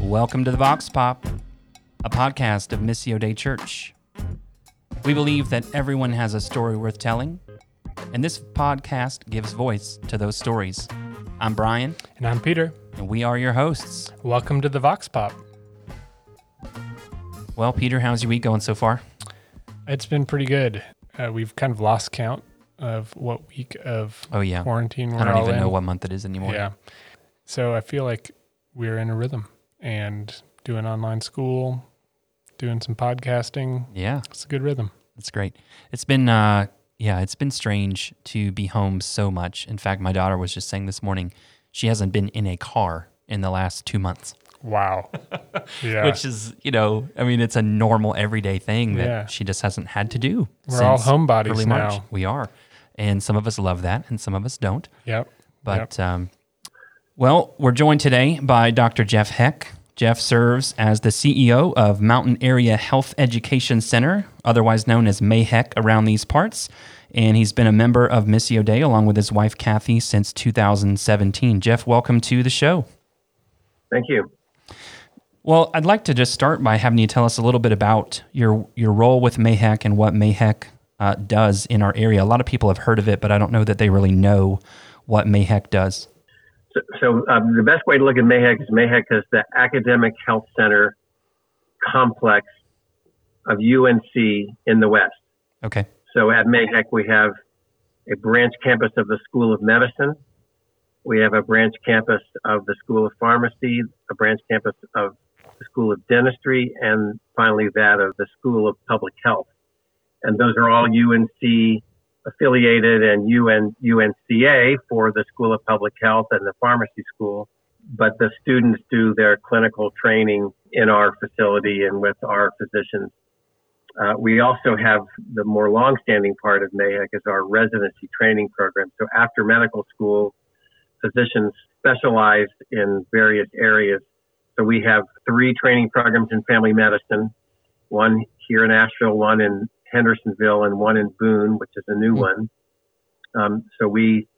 Welcome to the Vox Pop, a podcast of Missio Dei Church. We believe that everyone has a story worth telling, and this podcast gives voice to those stories. I'm Brian, And I'm Peter. and we are your hosts. Welcome to the Vox Pop. Well, Peter, how's your week going so far? It's been pretty good. Uh, we've kind of lost count of what week of Oh, yeah. quarantine we're I don't all even in. know what month it is anymore. Yeah. So I feel like we're in a rhythm and doing online school, doing some podcasting. Yeah, It's a good rhythm. It's great. It's been, uh, yeah, it's been strange to be home so much. In fact, my daughter was just saying this morning she hasn't been in a car in the last two months. Wow. yeah. which is you know i mean it's a normal everyday thing that Yeah. she just hasn't had to do We're all homebodies early march now. we are and some of us love that and some of us don't yep. but um, well we're joined today by dr jeff heck jeff serves as the ceo of mountain area health education center otherwise known as MAHEC around these parts and he's been a member of missio dei along with his wife kathy since 2017 jeff welcome to the show Thank you. Well, I'd like to just start by having you tell us a little bit about your your role with MAHEC and what MAHEC uh, does in our area. A lot of people have heard of it, but I don't know that they really know what Mayhec does. So, so um, the best way to look at MAHEC is MAHEC is the Academic Health Center complex of UNC in the West. Okay. So at MAHEC, we have a branch campus of the School of Medicine. We have a branch campus of the School of Pharmacy, a branch campus of the School of Dentistry, and finally that of the School of Public Health. And those are all UNC affiliated and UN, UNCA for the School of Public Health and the Pharmacy School. But the students do their clinical training in our facility and with our physicians. Uh, we also have the more long-standing part of MAHEC is our residency training program. So after medical school, physicians specialize in various areas. So we have three training programs in family medicine, one here in Asheville, one in Hendersonville, and one in Boone, which is a new Hmm. one. Um, so we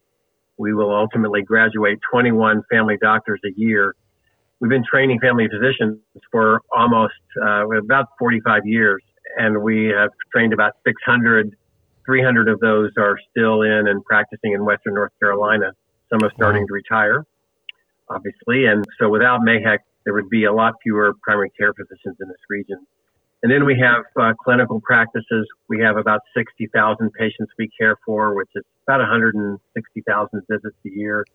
we will ultimately graduate 21 family doctors a year. We've been training family physicians for almost uh, about 45 years, and we have trained about 600. 300 of those are still in and practicing in Western North Carolina. Some are starting to retire, obviously. And so without MAHEC, there would be a lot fewer primary care physicians in this region. And then we have uh, clinical practices. We have about 60,000 patients we care for, which is about 160,000 visits a year.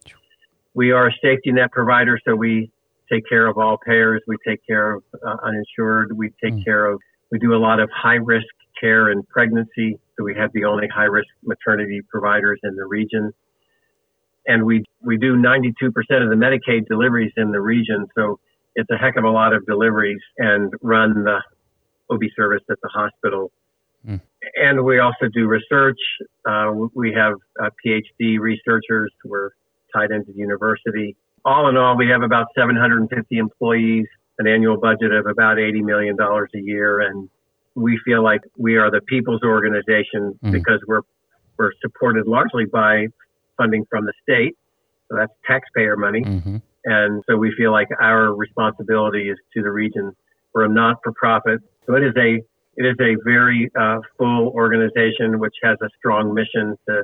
We are a safety net provider, so we take care of all payers. We take care of uh, uninsured. We take Mm. care of, we do a lot of high risk care and pregnancy. So we have the only high risk maternity providers in the region. And we, we do 92% of the Medicaid deliveries in the region. So it's a heck of a lot of deliveries and run the OB service at the hospital. Mm. And we also do research. Uh, we have uh, PhD researchers. We're tied into the university. All in all, we have about 750 employees, an annual budget of about $80 million a year. And we feel like we are the people's organization Mm. because we're, we're supported largely by funding from the state. So that's taxpayer money. hmm And so we feel like our responsibility is to the region. We're a not-for-profit, so it is a it is a very uh, full organization which has a strong mission to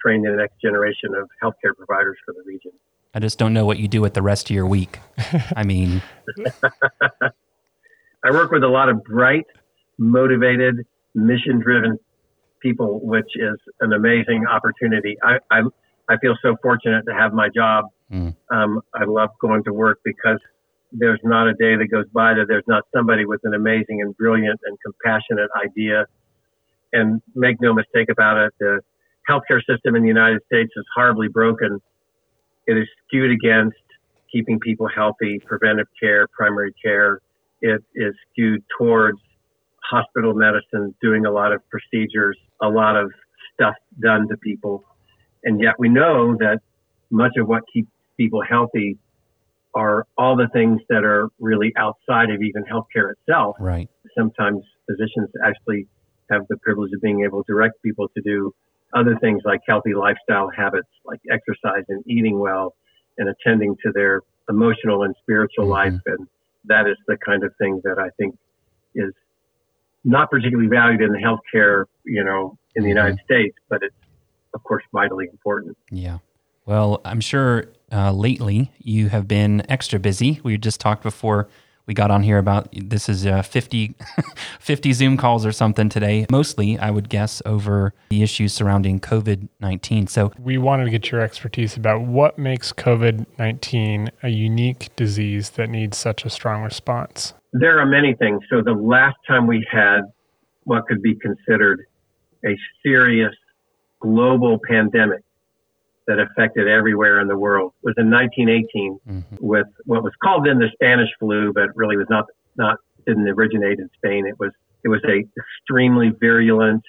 train the next generation of healthcare providers for the region. I just don't know what you do with the rest of your week. I mean, I work with a lot of bright, motivated, mission-driven people, which is an amazing opportunity. I I, I feel so fortunate to have my job. Mm. Um, I love going to work because there's not a day that goes by that there's not somebody with an amazing and brilliant and compassionate idea. And make no mistake about it, the healthcare system in the United States is horribly broken. It is skewed against keeping people healthy, preventive care, primary care. It is skewed towards hospital medicine, doing a lot of procedures, a lot of stuff done to people. And yet we know that much of what keeps people healthy are all the things that are really outside of even healthcare itself. right. Sometimes physicians actually have the privilege of being able to direct people to do other things like healthy lifestyle habits, like exercise and eating well, and attending to their emotional and spiritual mm-hmm. life. And that is the kind of thing that I think is not particularly valued in the healthcare, you know, in the mm-hmm. United States, but it's of course vitally important. Yeah. Well, I'm sure uh, lately you have been extra busy. We just talked before we got on here about this is uh, 50, 50 Zoom calls or something today, mostly, I would guess, over the issues surrounding COVID 19. So, we wanted to get your expertise about what makes COVID 19 a unique disease that needs such a strong response. There are many things. So, the last time we had what could be considered a serious global pandemic that affected everywhere in the world was in 1918 mm-hmm. with what was called then the Spanish flu, but really was not not didn't originate in Spain. It was it was a extremely virulent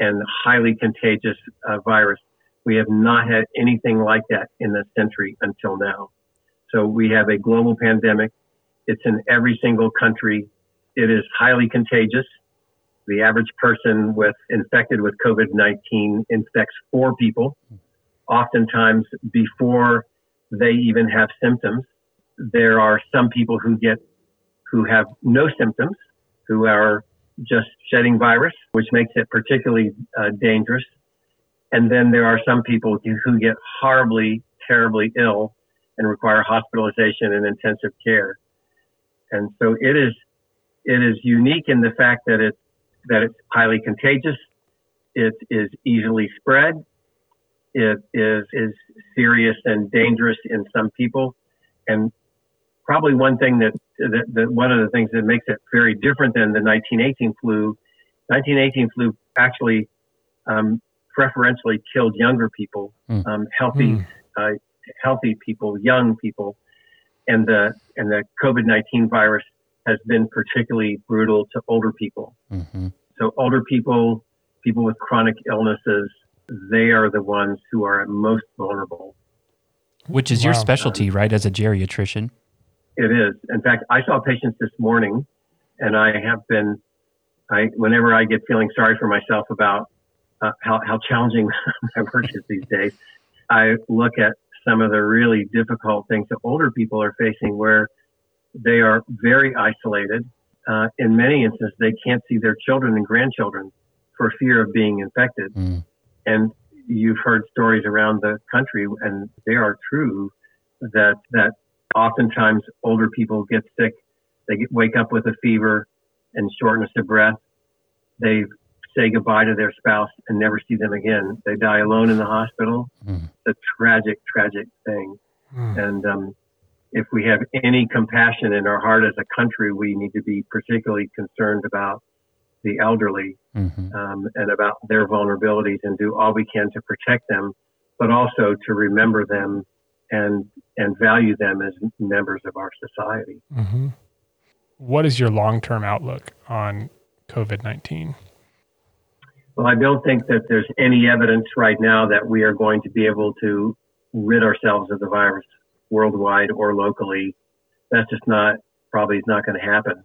and highly contagious uh, virus. We have not had anything like that in this century until now. So we have a global pandemic. It's in every single country. It is highly contagious. The average person with infected with COVID-19 infects four people oftentimes before they even have symptoms. There are some people who get, who have no symptoms, who are just shedding virus, which makes it particularly uh, dangerous. And then there are some people who get horribly, terribly ill and require hospitalization and intensive care. And so it is, it is unique in the fact that it's, that it's highly contagious. It is easily spread it is is serious and dangerous in some people, and probably one thing that, that, that one of the things that makes it very different than the 1918 flu. 1918 flu actually um, preferentially killed younger people, mm. um, healthy mm. uh, healthy people, young people, and the and the COVID-19 virus has been particularly brutal to older people. Mm-hmm. So older people, people with chronic illnesses, they are the ones who are most vulnerable. Which is wow. your specialty, right, as a geriatrician? It is. In fact, I saw patients this morning, and I have been, I whenever I get feeling sorry for myself about uh, how, how challenging my work is these days, I look at some of the really difficult things that older people are facing where they are very isolated. Uh, in many instances, they can't see their children and grandchildren for fear of being infected. Mm. And you've heard stories around the country, and they are true that that oftentimes older people get sick. They get, wake up with a fever and shortness of breath. They say goodbye to their spouse and never see them again. They die alone in the hospital. Mm. It's a tragic, tragic thing. Mm. And um, if we have any compassion in our heart as a country, we need to be particularly concerned about the elderly mm-hmm. um, and about their vulnerabilities and do all we can to protect them, but also to remember them and and value them as members of our society. Mm-hmm. What is your long term outlook on COVID nineteen? Well, I don't think that there's any evidence right now that we are going to be able to rid ourselves of the virus worldwide or locally. That's just not probably not going to happen.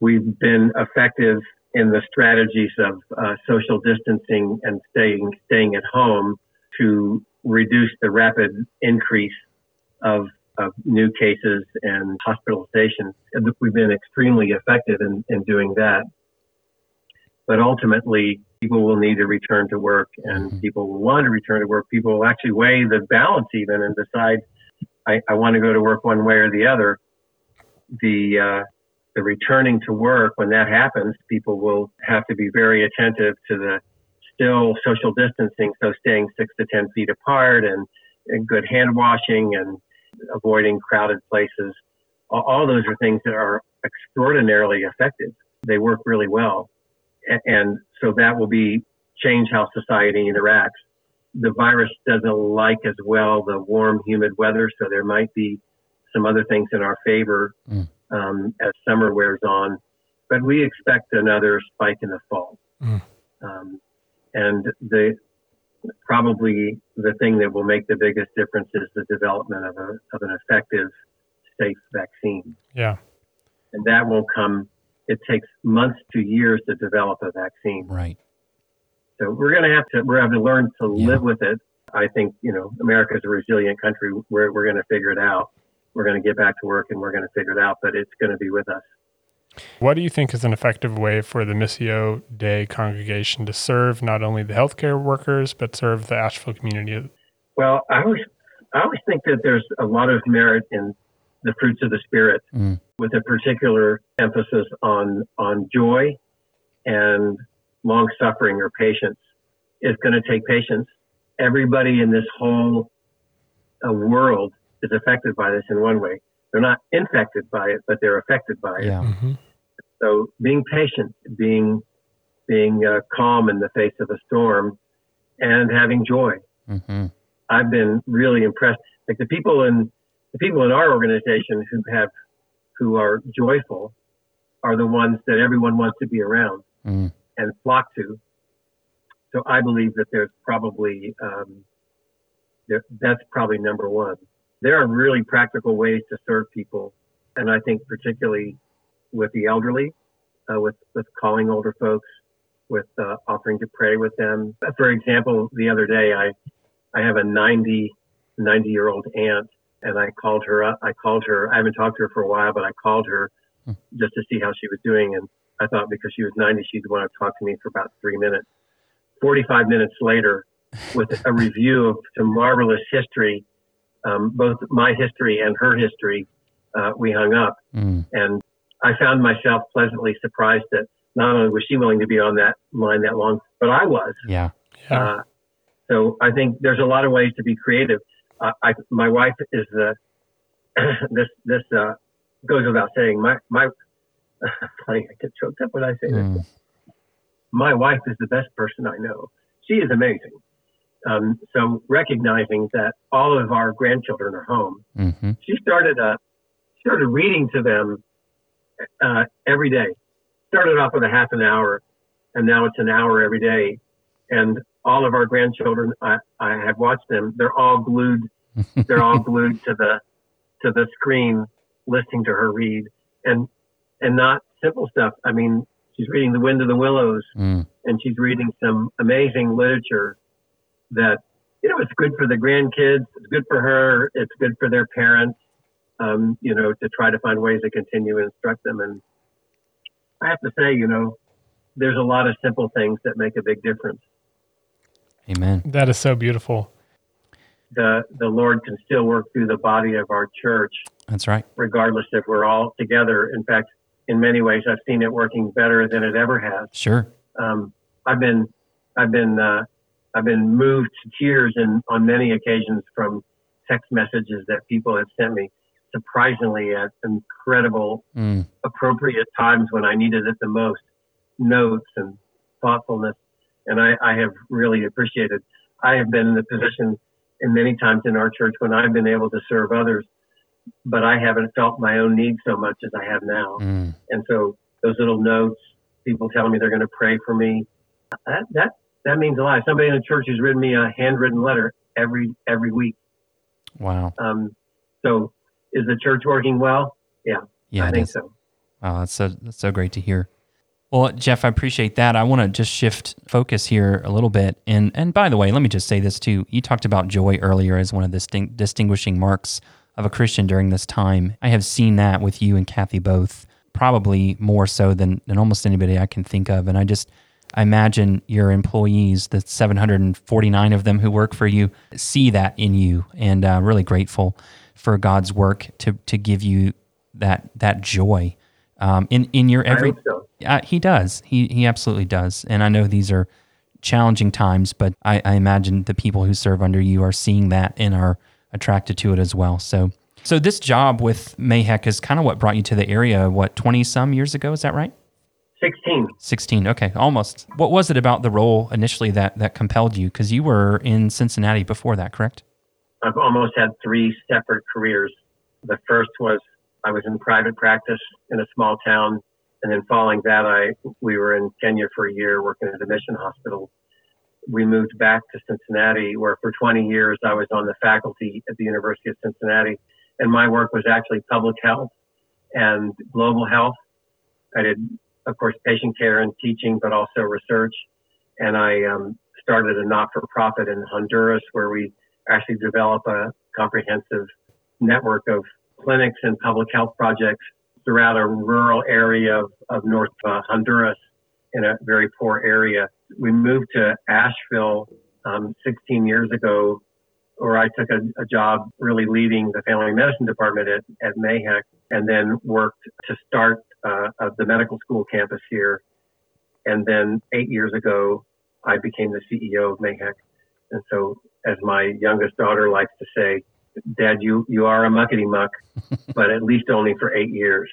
We've been effective in the strategies of uh, social distancing and staying staying at home to reduce the rapid increase of, of new cases and hospitalizations. We've been extremely effective in, in doing that. But ultimately, people will need to return to work and mm-hmm. people will want to return to work. People will actually weigh the balance even and decide, I, I want to go to work one way or the other. The, uh, the returning to work, when that happens, people will have to be very attentive to the still social distancing, so staying six to 10 feet apart and, and good hand washing and avoiding crowded places. All, all those are things that are extraordinarily effective. They work really well. And, and so that will be change how society interacts. The virus doesn't like as well the warm, humid weather, so there might be some other things in our favor. Mm um, as summer wears on. But we expect another spike in the fall. Mm. Um, and the probably the thing that will make the biggest difference is the development of, a, of an effective, safe vaccine. Yeah. And that won't come, it takes months to years to develop a vaccine. Right. So we're going to have to, we're going to to learn to Yeah. live with it. I think, you know, America's a resilient country. We're, we're going to figure it out. We're going to get back to work and we're going to figure it out, but it's going to be with us. What do you think is an effective way for the Missio Dei congregation to serve not only the healthcare workers, but serve the Asheville community? Well, I always, I always think that there's a lot of merit in the fruits of the spirit Mm. with a particular emphasis on, on joy and long suffering or patience. It's going to take patience. Everybody in this whole uh, world is affected by this in one way. They're not infected by it, but they're affected by it. Yeah. Mm-hmm. So being patient, being being uh, calm in the face of a storm, and having joy. hmm I've been really impressed. Like the people in the people in our organization who have who are joyful are the ones that everyone wants to be around Mm. and flock to. So I believe that there's probably um, there, that's probably number one. There are really practical ways to serve people, and I think particularly with the elderly, uh, with with calling older folks, with uh, offering to pray with them. For example, the other day I I have a 90 90 year old aunt, and I called her up. I called her. I haven't talked to her for a while, but I called her Hmm. just to see how she was doing, and I thought because she was 90, she'd want to talk to me for about three minutes. 45 minutes later, with a review of some marvelous history, um, both my history and her history, uh, we hung up. Mm. And I found myself pleasantly surprised that not only was she willing to be on that line that long, but I was. Yeah. Yeah. Uh, so I think there's a lot of ways to be creative. Uh, I, my wife is the this this uh, goes without saying. My my funny, I get choked up when I say this. Mm. My wife is the best person I know. She is amazing. Um, so recognizing that all of our grandchildren are home, hmm she started uh, started reading to them uh, every day. Started off with a half an hour, and now it's an hour every day. And all of our grandchildren, I, I have watched them. They're all glued. They're all glued to the to the screen, listening to her read, and and not simple stuff. I mean, she's reading The Wind of the Willows, Mm. and she's reading some amazing literature that you know it's good for the grandkids it's good for her it's good for their parents um, you know to try to find ways to continue to instruct them and i have to say you know there's a lot of simple things that make a big difference Amen. That is so beautiful. the the lord can still work through the body of our church That's right. regardless if we're all together in fact in many ways i've seen it working better than it ever has Sure. um, I've been I've been uh, I've been moved to tears and on many occasions from text messages that people have sent me, surprisingly at incredible Mm. appropriate times when I needed it the most, notes and thoughtfulness, and I, I have really appreciated. I have been in the position in many times in our church when I've been able to serve others, but I haven't felt my own needs so much as I have now. Mm. And so those little notes, people telling me they're going to pray for me, that that that means a lot. Somebody in the church has written me a handwritten letter every every week. Wow. Um, so is the church working well? Yeah, Yeah, I think is. so. Oh, that's so that's so great to hear. Well, Jeff, I appreciate that. I want to just shift focus here a little bit. And and by the way, let me just say this too. You talked about joy earlier as one of the distin- distinguishing marks of a Christian during this time. I have seen that with you and Kathy both, probably more so than than almost anybody I can think of. And I just I imagine your employees, the 749 of them who work for you, see that in you, and uh, really grateful for God's work to to give you that that joy um, in in your every. so. Uh, he does. He he absolutely does. And I know these are challenging times, but I, I imagine the people who serve under you are seeing that and are attracted to it as well. So so this job with MAHEC is kind of what brought you to the area. What twenty some years ago? Is that right? Sixteen. 16 okay almost what was it about the role initially that that compelled you because you were in cincinnati before that correct I've almost had three separate careers. The first was I was in private practice in a small town, and then following that, I we were in Kenya for a year working at a mission hospital. We moved back to Cincinnati, where for 20 years I was on the faculty at the University of Cincinnati, and my work was actually public health and global health. I did, of course, patient care and teaching, but also research. and I um, started a not-for-profit in Honduras where we actually develop a comprehensive network of clinics and public health projects throughout a rural area of, of North uh, Honduras in a very poor area. We moved to Asheville um, 16 years ago, where I took a, a, job really leading the family medicine department at, at MAHEC and then worked to start uh, the medical school campus here. And then eight years ago, I became the CEO of MAHEC. And so, as my youngest daughter likes to say, Dad, you, you are a muckety muck, but at least only for eight years.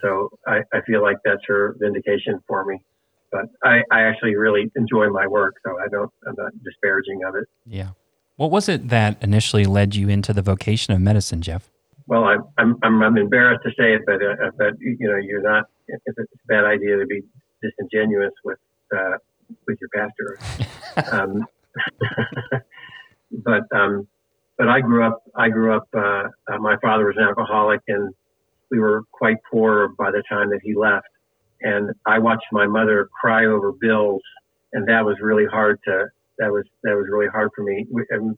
So I, I feel like that's her vindication for me. But I, I actually really enjoy my work, so I don't I'm not disparaging of it. Yeah. What was it that initially led you into the vocation of medicine, Jeff? Well, I'm I'm I'm, embarrassed to say it, but uh, but you know you're not. It's a bad idea to be disingenuous with uh, with your pastor. um, but um, but I grew up. I grew up. Uh, uh, my father was an alcoholic, and we were quite poor by the time that he left. And I watched my mother cry over bills, and that was really hard to. That was that was really hard for me. And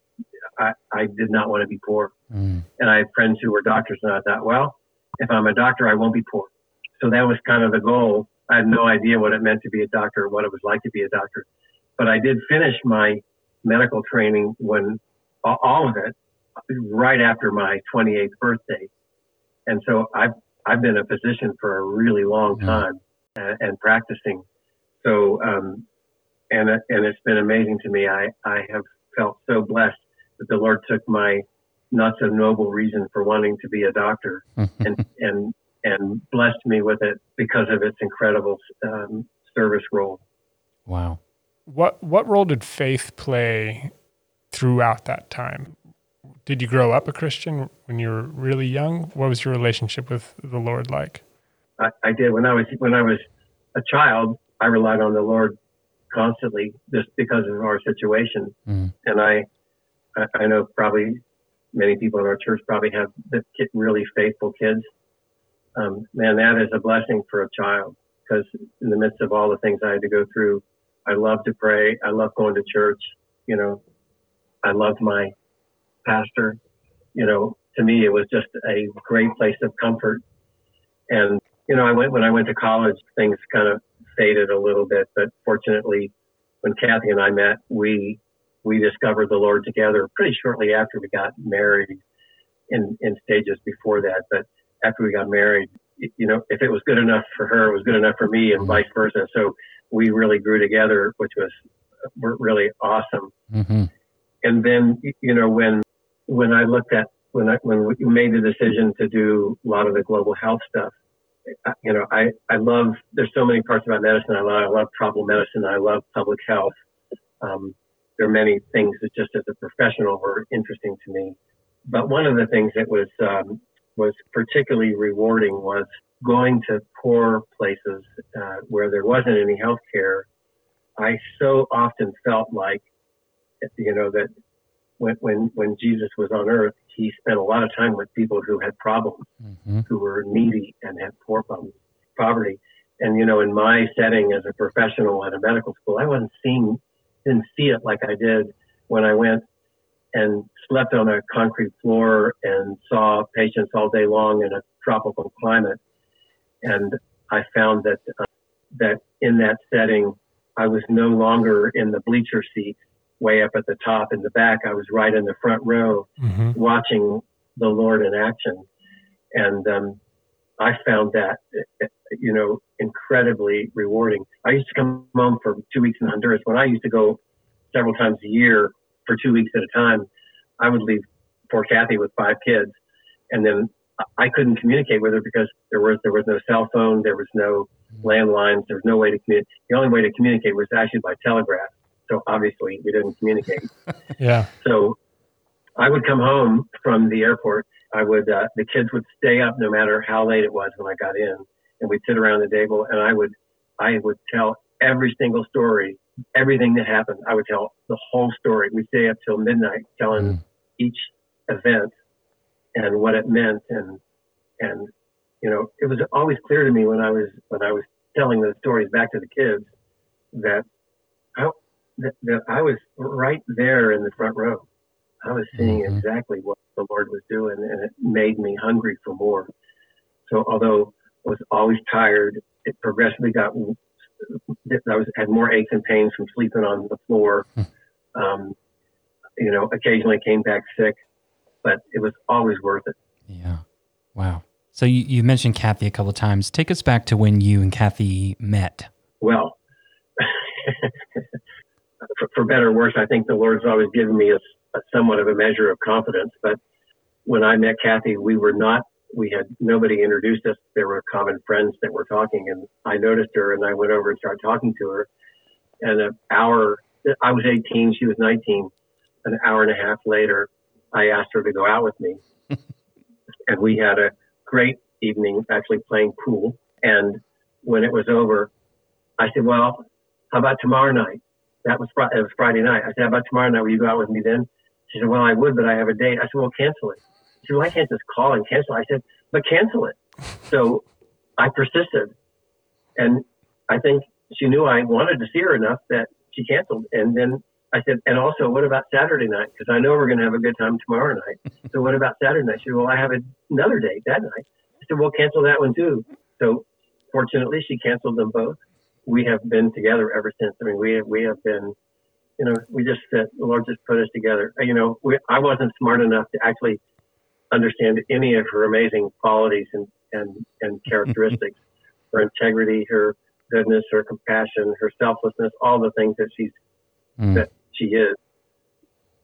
I I did not want to be poor. Mm. And I have friends who were doctors, and I thought, well, if I'm a doctor, I won't be poor. So that was kind of the goal. I had no idea what it meant to be a doctor, what it was like to be a doctor. But I did finish my medical training when all of it right after my 28th birthday. And so I've, I've been a physician for a really long time and, and practicing. So, um, and, and it's been amazing to me. I, I have felt so blessed that the Lord took my not so noble reason for wanting to be a doctor and, and, and blessed me with it because of its incredible um, service role. Wow. What, what role did faith play throughout that time? Did you grow up a Christian when you were really young? What was your relationship with the Lord like? I, I did when I was when I was a child. I relied on the Lord constantly just because of our situation, mm. and I, I know probably many people in our church probably have really faithful kids. Um, man, that is a blessing for a child because in the midst of all the things I had to go through, I love to pray. I love going to church. You know, I loved my pastor. You know, to me, it was just a great place of comfort. And, you know, I went, when I went to college, things kind of faded a little bit, but fortunately, when Kathy and I met, we, we discovered the Lord together pretty shortly after we got married in, in stages before that. But after we got married, you know, if it was good enough for her, it was good enough for me and vice versa. So we really grew together, which was really awesome. Mm-hmm. And then, you know, when when I looked at when I when we made the decision to do a lot of the global health stuff, you know, I I love there's so many parts about medicine I love. I love tropical medicine. I love public health. Um, there are many things that just as a professional were interesting to me. But one of the things that was um, was particularly rewarding was going to poor places uh, where there wasn't any health care. I so often felt like, you know, that when, when, when Jesus was on earth, he spent a lot of time with people who had problems, mm-hmm. who were needy and had poor problems, poverty. And, you know, in my setting as a professional at a medical school, I wasn't seeing, didn't see it like I did when I went and slept on a concrete floor and saw patients all day long in a tropical climate. And I found that, uh, that in that setting, I was no longer in the bleacher seat way up at the top in the back. I was right in the front row mm-hmm. watching the Lord in action. And um, I found that, you know, incredibly rewarding. I used to come home for two weeks in Honduras. When I used to go several times a year for two weeks at a time, I would leave poor Kathy with five kids. And then I couldn't communicate with her because there was there was no cell phone, there was no mm-hmm. landlines, there was no way to communicate. The only way to communicate was actually by telegraph. So obviously we didn't communicate. yeah. So I would come home from the airport. I would, uh, the kids would stay up no matter how late it was when I got in and we'd sit around the table and I would, I would tell every single story, everything that happened. I would tell the whole story. We'd stay up till midnight telling mm. each event and what it meant. And, and, you know, it was always clear to me when I was, when I was telling those stories back to the kids that I, that, that I was right there in the front row. I was seeing mm-hmm. exactly what the Lord was doing, and it made me hungry for more. So, although I was always tired, it progressively got. I was had more aches and pains from sleeping on the floor. Hmm. um, you know, occasionally came back sick, but it was always worth it. Yeah. Wow. So you, you mentioned Kathy a couple of times. Take us back to when you and Kathy met. Well, for, for, better or worse, I think the Lord's always given me a, a somewhat of a measure of confidence. But when I met Kathy, we were not we had nobody introduced us. There were common friends that were talking, and I noticed her, and I went over and started talking to her. And an hour, I was 18, she was 19. An hour and a half later, I asked her to go out with me, and we had a great evening, actually playing pool. And when it was over, I said, "Well, how about tomorrow night?" That was Friday, it was Friday night. I said, "How about tomorrow night? Will you go out with me then?" She said, "Well, I would, but I have a date." I said, "Well, cancel it." She said, well, I can't just call and cancel. I said, but cancel it. So I persisted. And I think she knew I wanted to see her enough that she canceled. And then I said, and also, what about Saturday night? Because I know we're going to have a good time tomorrow night. So what about Saturday night? She said, well, I have another date that night. I said, well, cancel that one too. So fortunately, she canceled them both. We have been together ever since. I mean, we have, we have been, you know, we just fit. The Lord just put us together. You know, we, I wasn't smart enough to actually understand any of her amazing qualities and, and, and characteristics, her integrity, her goodness, her compassion, her selflessness, all the things that she's, mm. that she is.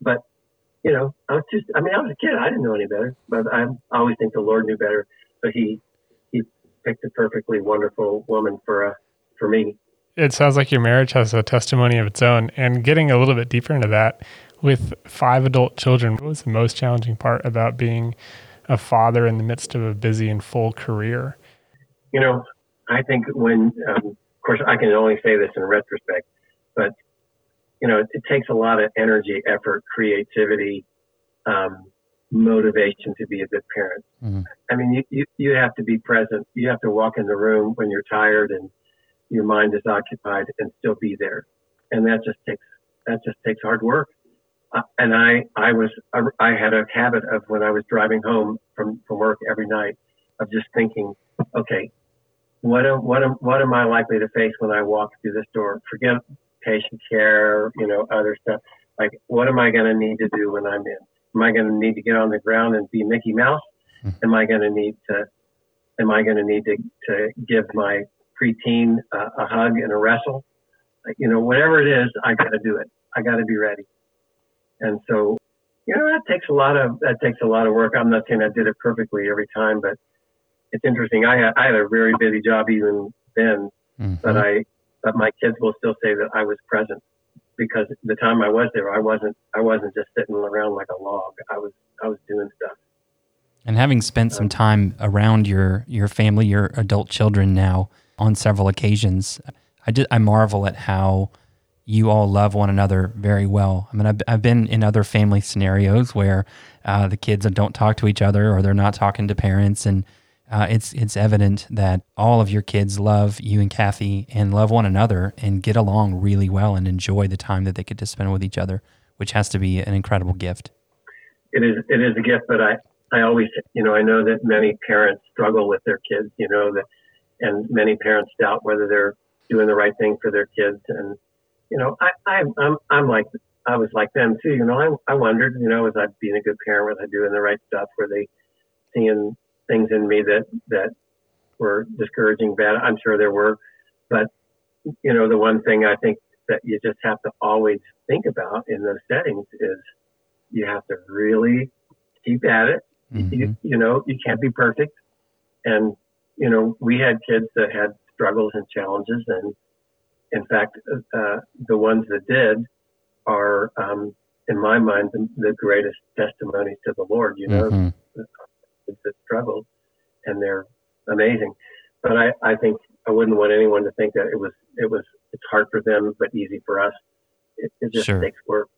But, you know, I was just, I mean, I was a kid. I didn't know any better, but I, I always think the Lord knew better. But he, he picked a perfectly wonderful woman for, uh, for me. It sounds like your marriage has a testimony of its own. And getting a little bit deeper into that, with five adult children, what was the most challenging part about being a father in the midst of a busy and full career? You know, I think when, um, of course, I can only say this in retrospect, but you know, it, it takes a lot of energy, effort, creativity, um, motivation to be a good parent. Mm-hmm. I mean, you, you, you have to be present. You have to walk in the room when you're tired and your mind is occupied and still be there. And that just takes, that just takes hard work. Uh, and I, I was, I had a habit of when I was driving home from, from work every night of just thinking, okay, what am, what am, what am I likely to face when I walk through this door? Forget patient care, you know, other stuff. Like, what am I going to need to do when I'm in? Am I going to need to get on the ground and be Mickey Mouse? Hmm. Am I going to need to, am I going to need to, to give my preteen uh, a hug and a wrestle? Like, you know, whatever it is, I got to do it. I got to be ready. And so, you know, that takes a lot of that takes a lot of work. I'm not saying I did it perfectly every time, but it's interesting. I had I had a very busy job even then, mm-hmm. but I but my kids will still say that I was present because the time I was there, I wasn't I wasn't just sitting around like a log. I was I was doing stuff. And having spent some time around your your family, your adult children now on several occasions, I did I marvel at how you all love one another very well. I mean, I've, I've been in other family scenarios where uh, the kids don't talk to each other or they're not talking to parents, and uh, it's it's evident that all of your kids love you and Kathy and love one another and get along really well and enjoy the time that they get to spend with each other, which has to be an incredible gift. It is it is a gift, but I I always you know I know that many parents struggle with their kids, you know that, and many parents doubt whether they're doing the right thing for their kids and you know, I, I, I'm, I'm like, I was like them too. You know, I, I wondered, you know, was I being a good parent? Was I doing the right stuff? Were they seeing things in me that, that were discouraging, bad? I'm sure there were, but you know, the one thing I think that you just have to always think about in those settings is you have to really keep at it. Mm-hmm. You, you know, you can't be perfect. And, you know, we had kids that had struggles and challenges and, in fact, uh, the ones that did are, um, in my mind, the, the, greatest testimonies to the Lord. You know, mm-hmm. that struggled, and they're amazing. But I, I think I wouldn't want anyone to think that it was it was it's hard for them but easy for us. It, it just sure. takes work.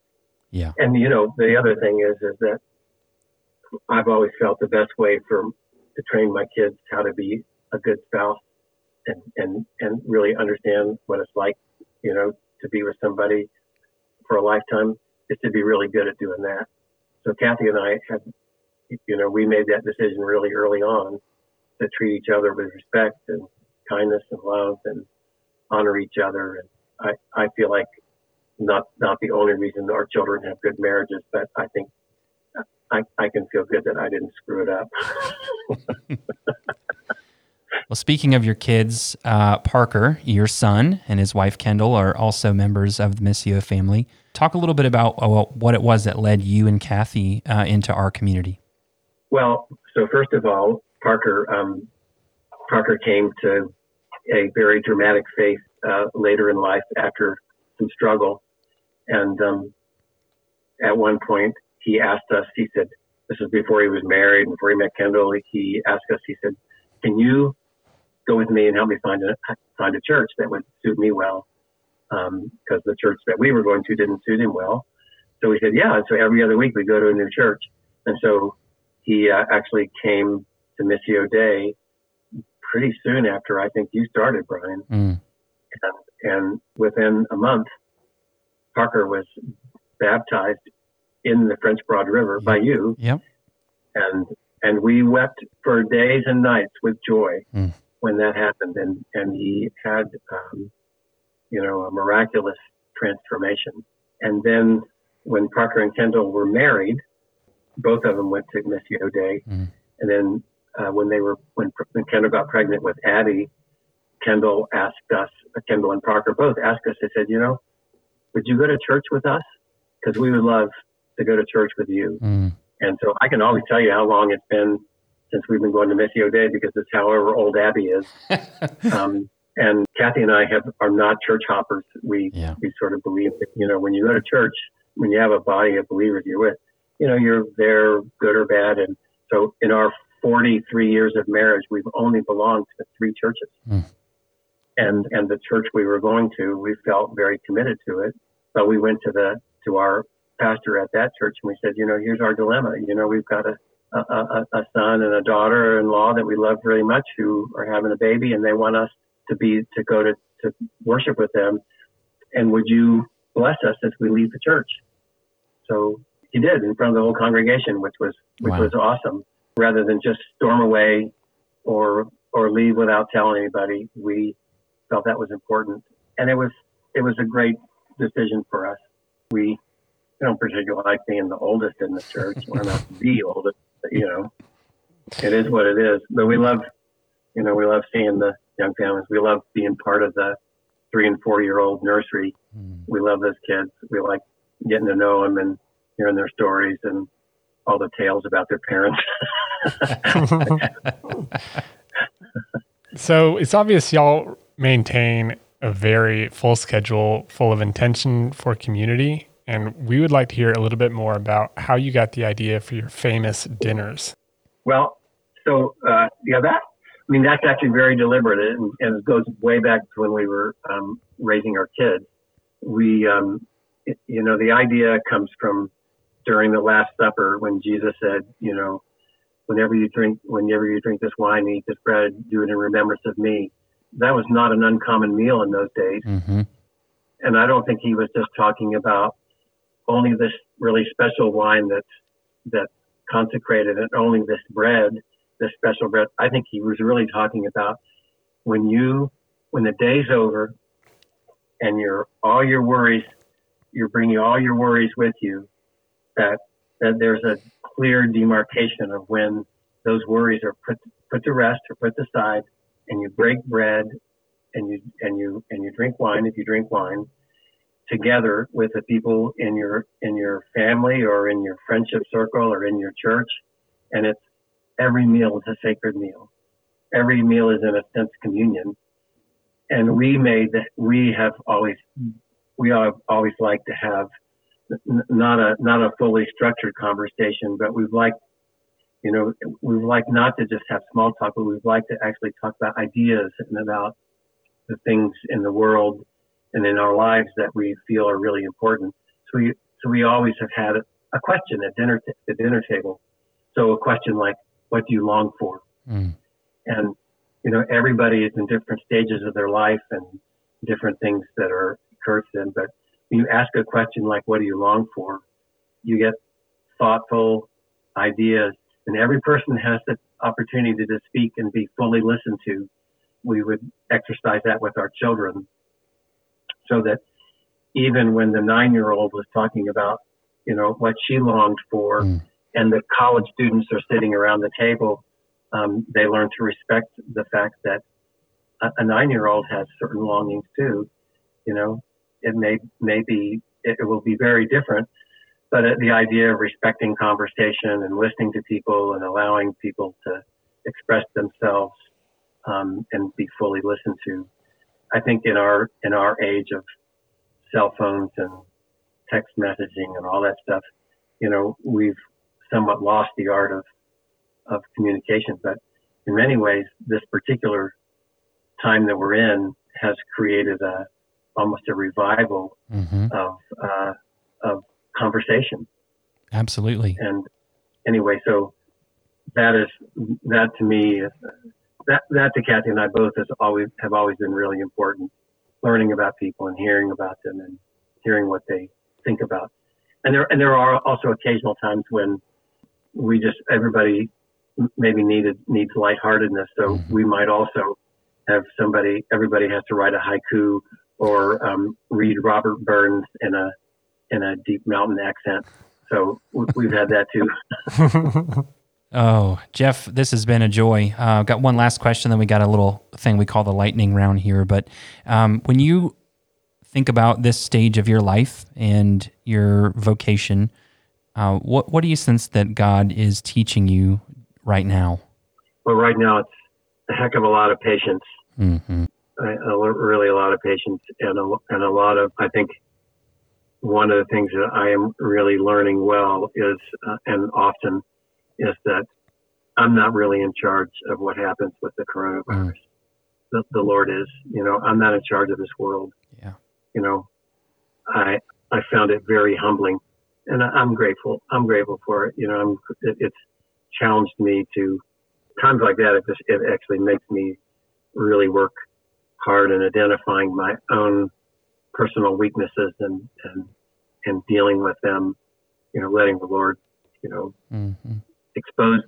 Yeah. And you know, the other thing is is that I've always felt the best way for to train my kids how to be a good spouse and and and really understand what it's like, you know, to be with somebody for a lifetime is to be really good at doing that. So Kathy and I had, you know, we made that decision really early on to treat each other with respect and kindness and love and honor each other. And I, I feel like not not the only reason our children have good marriages, but I think I, I can feel good that I didn't screw it up. well, speaking of your kids, uh, Parker, your son, and his wife Kendall are also members of the Missio family. Talk a little bit about uh, what it was that led you and Kathy uh, into our community. Well, so first of all, Parker um, Parker came to a very dramatic faith uh, later in life after some struggle, and um, at one point he asked us. He said, "This is before he was married, before he met Kendall." He asked us. He said, "Can you go with me and help me find a find a church that would suit me well?" Because um, the church that we were going to didn't suit him well. So we said, "Yeah." And so every other week we go to a new church, and so he uh, actually came to Missio Dei pretty soon after I think you started, Brian. Mm. And, and within a month, Parker was baptized in the French Broad River by you. Yep. And and we wept for days and nights with joy mm. When that happened. And and he had, um, you know, a miraculous transformation. And then when Parker and Kendall were married, both of them went to Missio Dei. Mm. And then uh, when they were when, when Kendall got pregnant with Addie, Kendall asked us, uh, Kendall and Parker both asked us. They said, you know, would you go to church with us? Because we would love to go to church with you. Mm. And so I can always tell you how long it's been since we've been going to Missio Dei because it's however old Abby is. um, and Kathy and I have are not church hoppers. We yeah. we sort of believe that you know when you go to church, when you have a body of believers you're with, you know you're there, good or bad. And so in our 43 years of marriage, we've only belonged to three churches. Mm. And, and the church we were going to, we felt very committed to it. But we went to the, to our pastor at that church and we said, you know, here's our dilemma. You know, we've got a, a, a, a son and a daughter-in-law that we love very much who are having a baby and they want us to be, to go to, to worship with them. And would you bless us as we leave the church? So he did in front of the whole congregation, which was, which wow. was awesome rather than just storm away or or leave without telling anybody. We felt that was important, and it was it was a great decision for us. We don't particularly like being the oldest in the church. We're not the oldest, you know. It is what it is. But we love, you know, we love seeing the young families. We love being part of the three and four year old nursery. Mm. We love those kids. We like getting to know them and hearing their stories and all the tales about their parents. so it's obvious y'all maintain a very full schedule full of intention for community. And we would like to hear a little bit more about how you got the idea for your famous dinners. Well, so uh, yeah, that I mean that's actually very deliberate, and, and it goes way back to when we were um, raising our kids. We, um, it, you know, the idea comes from during the Last Supper when Jesus said, you know, whenever you drink, whenever you drink this wine, eat this bread, do it in remembrance of me. That was not an uncommon meal in those days. Mm-hmm. And I don't think he was just talking about only this really special wine that's, that's consecrated and only this bread, this special bread. I think he was really talking about when you, when the day's over and your, all your worries, you're bringing all your worries with you that that there's a clear demarcation of when those worries are put put to rest or put aside, and you break bread, and you and you and you drink wine if you drink wine, together with the people in your in your family or in your friendship circle or in your church, and it's every meal is a sacred meal. Every meal is in a sense communion, and we made that we have always we have always like to have not a not a fully structured conversation, but we've like, you know, we've like not to just have small talk, but we've like to actually talk about ideas and about the things in the world and in our lives that we feel are really important. So we so we always have had a question at dinner t- the dinner table. So a question like, "What do you long for?" Mm. And you know, everybody is in different stages of their life and different things that are Kurt's in, but when you ask a question like, what do you long for? You get thoughtful ideas and every person has the opportunity to speak and be fully listened to. We would exercise that with our children so that even when the nine year old was talking about, you know, what she longed for mm. and the college students are sitting around the table, um, they learn to respect the fact that a, a nine year old has certain longings too. You know, it may, may be, it, it will be very different, but the idea of respecting conversation and listening to people and allowing people to express themselves um, and be fully listened to. I think in our in our age of cell phones and text messaging and all that stuff, you know, we've somewhat lost the art of of communication. But in many ways, this particular time that we're in has created a almost a revival mm-hmm. of uh, of conversation. Absolutely. And anyway, so that is that to me that that to Kathy and I both has always have always been really important. Learning about people and hearing about them and hearing what they think about. And there and there are also occasional times when we just everybody maybe needed needs lightheartedness. So mm-hmm. we might also have somebody everybody has to write a haiku or um, read Robert Burns in a in a deep mountain accent. So we've had that too. oh, Jeff, this has been a joy. Uh, got one last question, then we got a little thing we call the lightning round here. But um, when you think about this stage of your life and your vocation, uh, what what do you sense that God is teaching you right now? Well, right now it's a heck of a lot of patience. Mm-hmm. really a lot of patience and a, and a lot of I think one of the things that I am really learning well is, uh, and often, is that I'm not really in charge of what happens with the coronavirus. Mm. The, the Lord is, you know, I'm not in charge of this world. Yeah. You know, I I found it very humbling, and I, am grateful. I'm grateful for it. You know, I'm it, it's challenged me to times like that. It just it actually makes me really work hard in identifying my own personal weaknesses and, and, and dealing with them, you know, letting the Lord, you know, mm-hmm. Expose,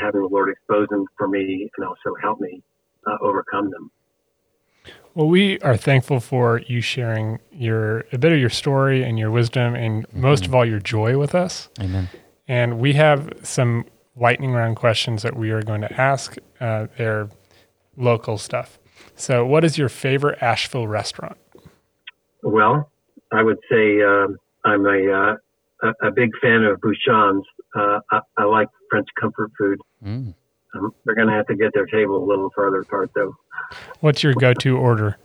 having the Lord expose them for me and also help me uh, overcome them. Well, we are thankful for you sharing your a bit of your story and your wisdom, and mm-hmm. most of all, your joy with us. Amen. And we have some lightning round questions that we are going to ask. Uh, they're local stuff. So, what is your favorite Asheville restaurant? Well, I would say uh, I'm a, uh, a, a big fan of Bouchon's. Uh, I, I, like French comfort food. Mm. Um, they're going to have to get their table a little further apart, though. What's your go-to order?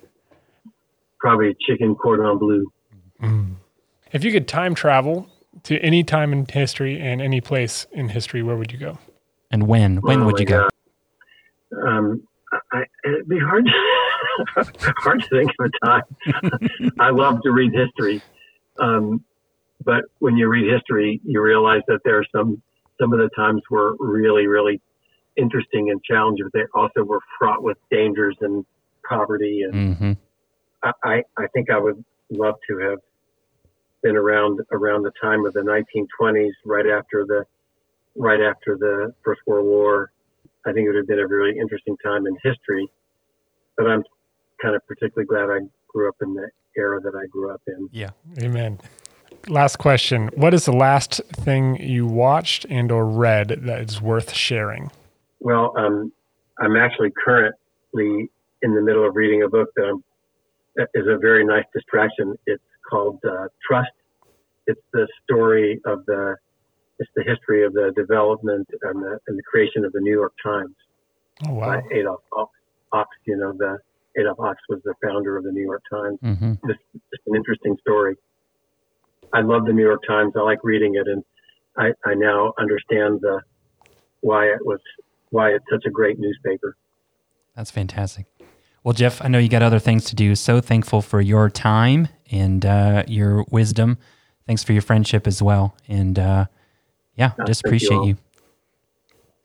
Probably chicken cordon bleu. Mm. If you could time travel to any time in history and any place in history, where would you go? And when? When oh would you go? Um, I, it'd be hard. hard to think of a time. I love to read history, um, but when you read history, you realize that there are some some of the times were really, really interesting and challenging. But they also were fraught with dangers and poverty. And mm-hmm. I, I think I would love to have been around around the time of the 1920s, right after the right after the First World War. I think it would have been a really interesting time in history. But I'm kind of particularly glad I grew up in the era that I grew up in. Yeah. Amen. Last question. What is the last thing you watched and or read that is worth sharing? Well, um, I'm actually currently in the middle of reading a book that, I'm, that is a very nice distraction. It's called uh, Trust. It's the story of the it's the history of the development and the, and the creation of the New York Times oh, wow. by Adolph Ochs. You know, the Adolph Ochs was the founder of the New York Times. Mm-hmm. This just an interesting story. I love the New York Times. I like reading it, and I, I now understand the why it was why it's such a great newspaper. That's fantastic. Well, Jeff, I know you got other things to do. So thankful for your time and uh, your wisdom. Thanks for your friendship as well. And uh, yeah, just appreciate you, you,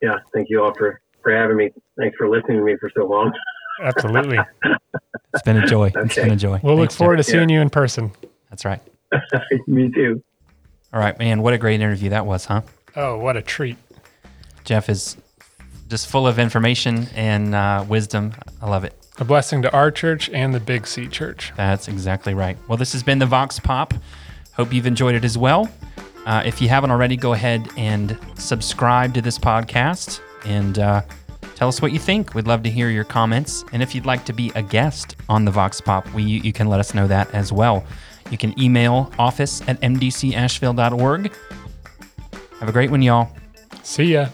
Yeah, thank you all for, for having me. Thanks for listening to me for so long. Absolutely. It's been a joy. It's been a joy. We'll look forward Jeff. to seeing you in person. That's right. Me too. All right, man. What a great interview that was, huh? Oh, what a treat. Jeff is just full of information and uh, wisdom. I love it. A blessing to our church and the Big C Church. That's exactly right. Well, this has been the Vox Pop. Hope you've enjoyed it as well. Uh, if you haven't already, go ahead and subscribe to this podcast and uh, tell us what you think. We'd love to hear your comments. And if you'd like to be a guest on the Vox Pop, we, you can let us know that as well. You can email office at mdcasheville.org. Have a great one, y'all. See ya.